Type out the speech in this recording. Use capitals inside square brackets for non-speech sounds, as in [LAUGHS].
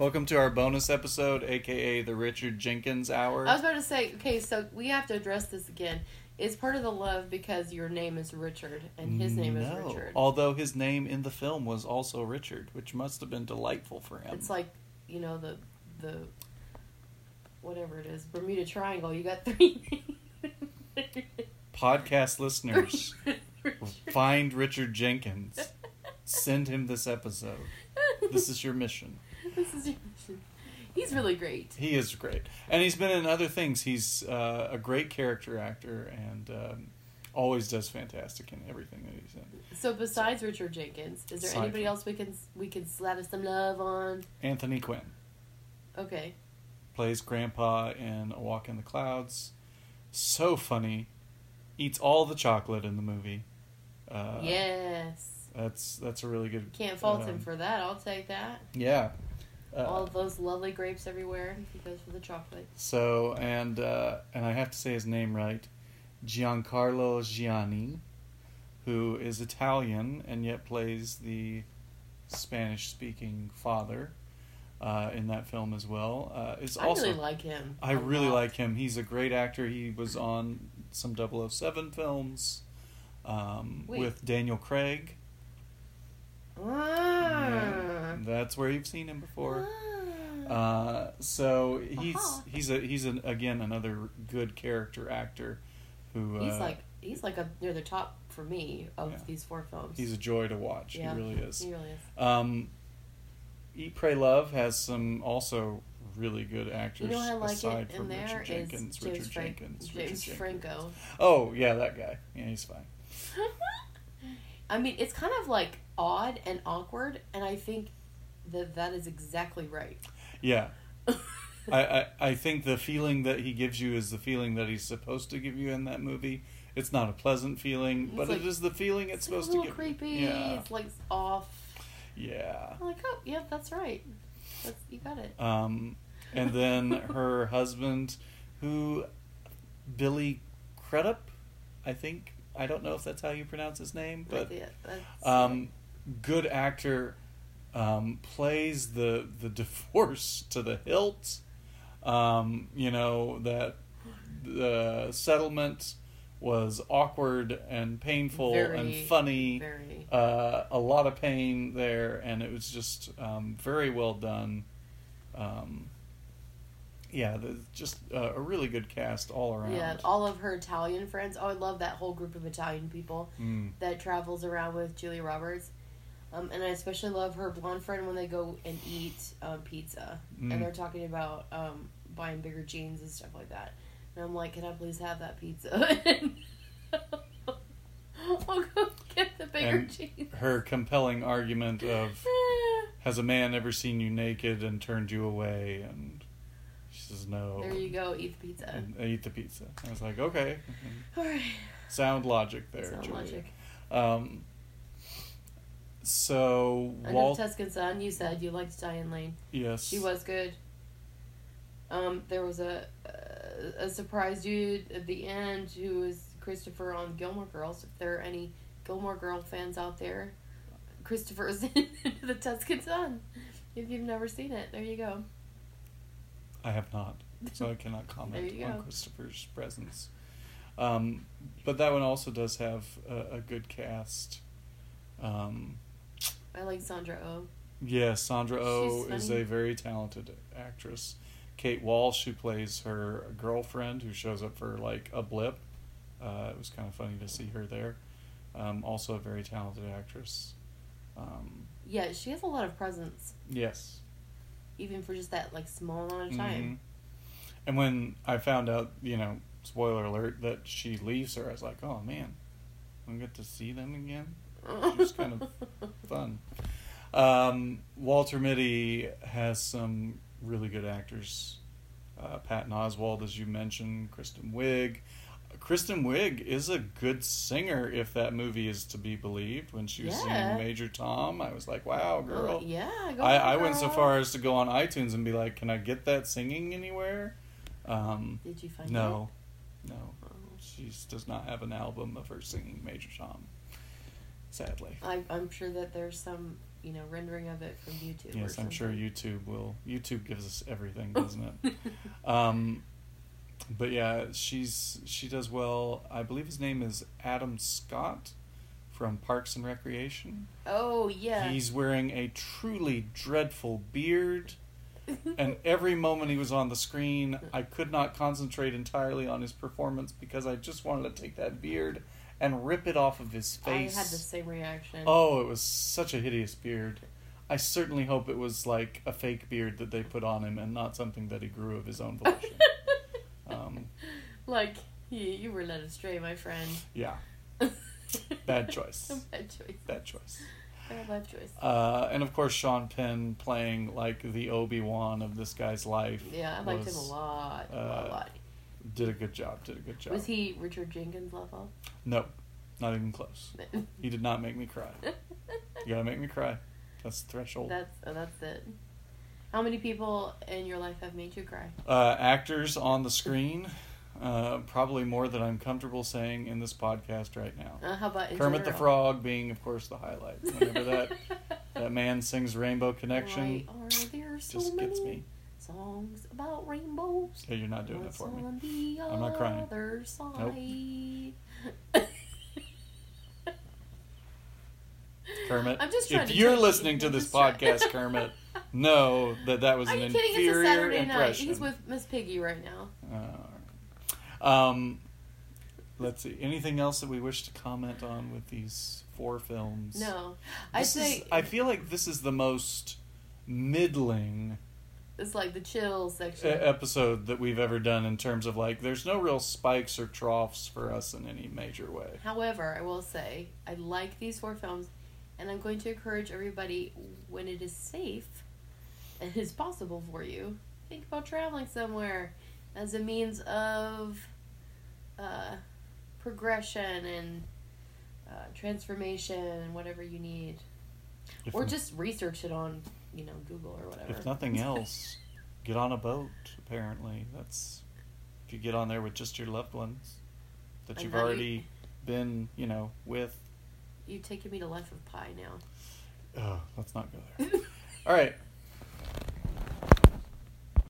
Welcome to our bonus episode, aka the Richard Jenkins Hour. I was about to say, okay, so we have to address this again. It's part of the love because your name is Richard and his name is No. Richard? Although his name in the film was also Richard, which must have been delightful for him. It's like you know the the whatever it is Bermuda Triangle. You got three. [LAUGHS] Podcast listeners, find Richard Jenkins. Send him this episode. This is your mission. [LAUGHS] this is your mission. [LAUGHS] He's really great. He is great, and he's been in other things. He's uh, a great character actor, and um, always does fantastic in everything that he's in. So besides Richard Jenkins, is there anybody else we can we can slap some love on? Anthony Quinn Okay. plays Grandpa in A Walk in the Clouds. So funny, eats all the chocolate in the movie. Uh, yes. that's that's a really good. Can't fault him um, for that. I'll take that. Yeah. Uh, All those lovely grapes everywhere. He goes for the chocolate. So and uh, and I have to say his name right, Giancarlo Gianni, who is Italian and yet plays the Spanish-speaking father uh, in that film as well. Uh, is I also really like him. I really lot. like him. He's a great actor. He was on some 007 films um, with Daniel Craig. Ah. Yeah, that's where you've seen him before. Ah. Uh, so he's Uh-huh. he's a he's an again another good character actor who uh, he's like he's like a near the top for me of Yeah. these four films. he's a joy to watch. Yeah, He really is. He really is. Um, Eat Pray Love has some also really good actors You know what I like aside it in from there Richard Jenkins. James, Richard Frank- Jenkins. James Richard Jenkins. Franco. Oh yeah, that guy. Yeah, he's fine. [LAUGHS] I mean, it's kind of like odd and awkward, and I think that that is exactly right. Yeah. [LAUGHS] I, I, I think the feeling that he gives you is the feeling that he's supposed to give you in that movie. It's not a pleasant feeling, It's but like- it is the feeling it's, It's supposed a to give. you. creepy. Yeah, It's like off. yeah. I'm like, oh, yeah, that's right. That's you got it. Um, and then [LAUGHS] her husband, who Billy Crudup, I think. I don't know if that's how you pronounce his name, but that's- um, good actor um, plays the the divorce to the hilt. Um, you know that the settlement was awkward and painful Very, and funny. very. Uh, a lot of pain there, and it was just um, very well done. Um, yeah, the, just uh, a really good cast all around. Yeah, all of her Italian friends. Oh, I love that whole group of Italian people Mm. that travels around with Julia Roberts. Um, and I especially love her blonde friend when they go and eat um, pizza. Mm. And they're talking about um, buying bigger jeans and stuff like that. And I'm like, can I please have that pizza? [LAUGHS] I'll go get the bigger And jeans. her compelling argument of [LAUGHS] has a man ever seen you naked and turned you away and she says no there you go, eat the pizza. and eat the pizza i was like okay All right. sound logic there Sound Julia. logic. um so walt Tuscan Sun, you said you liked Diane Lane. yes She was good. Um, there was a a, surprise dude at the end who was Christopher on Gilmore Girls. If there are any Gilmore Girl fans out there, Christopher's [LAUGHS] in the Tuscan Sun. If you've never seen it, there you go. i have not so i cannot [LAUGHS] comment on go. christopher's presence um but that one also does have a, a good cast um I like Sandra Oh. Yes, Sandra Oh is a very talented actress. Kate Walsh, who plays her girlfriend, who shows up for like a blip. Uh, it was kind of funny to see her there. Um, also, a very talented actress. Um, Yeah, she has a lot of presence, yes. even for just that like small amount of time. Mhm. And when I found out, you know, spoiler alert, that she leaves her, I was like, oh man, i'm get to see them again. Mm-hmm. She's kind of fun. Um, Walter Mitty has some really good actors. Uh, Patton Oswalt, as you mentioned, Kristen Wiig. Kristen Wiig is a good singer, if that movie is to be believed. When she was Yeah. singing Major Tom, I was like, "Wow, girl!" Oh, yeah, I, I went so far as to go on iTunes and be like, "Can I get that singing anywhere?" Um, Did you find no, no, it? Oh. she does not have an album of her singing Major Tom. Sadly. I, I'm sure that there's some you know rendering of it from YouTube. Yes, I'm sure. YouTube will. YouTube gives us everything, [LAUGHS] doesn't it? um, but yeah, she's she does well. I believe his name is Adam Scott from Parks and Recreation. oh yeah. He's wearing a truly dreadful beard, [LAUGHS] and every moment he was on the screen, I could not concentrate entirely on his performance because I just wanted to take that beard and rip it off of his face. I had the same reaction. Oh, it was such a hideous beard. I certainly hope it was like a fake beard that they put on him and not something that he grew of his own volition. [LAUGHS] um, like you, you were led astray, my friend. yeah, [LAUGHS] Bad choice. bad choice. bad choice. Bad choice. Uh, and of course, Sean Penn playing like the Obi Wan of this guy's life. yeah, I liked him a was- lot. a uh, lot. Did a good job. Did a good job. Was he Richard Jenkins level? No, not even close. [LAUGHS] He did not make me cry. You gotta make me cry. That's the threshold. that's oh, that's it. How many people in your life have made you cry? Uh, actors on the screen, uh, probably more than I'm comfortable saying in this podcast right now. Uh, how about in Kermit the? Frog being, of course, the highlight. Whenever that [LAUGHS] that man sings "Rainbow Connection," there so just many gets me. Songs about rainbows? Yeah, you're not doing it for me. I'm not crying. other side? Kermit, [LAUGHS] I'm just if to you're take you. listening to [LAUGHS] I'm this try- podcast, Kermit, know that that was Are an you kidding? It's a inferior Saturday impression. night. He's with Miss Piggy right now. Uh, um, let's see. Anything else that we wish to comment on with these four films? No, is- say I feel like this is the most middling it's like the chill section. episode that we've ever done in terms of like there's no real spikes or troughs for us in any major way. However, I will say I like these four films, and I'm going to encourage everybody when it is safe and is possible for you, think about traveling somewhere as a means of uh, progression and uh, transformation and whatever you need, If, or just research it on you know Google or whatever. if nothing else, get on a boat. Apparently, that's if you get on there with just your loved ones that And you've how you- already been, you know, with. You're taking me to Life of Pi now. Oh, let's not go there. [LAUGHS] All right.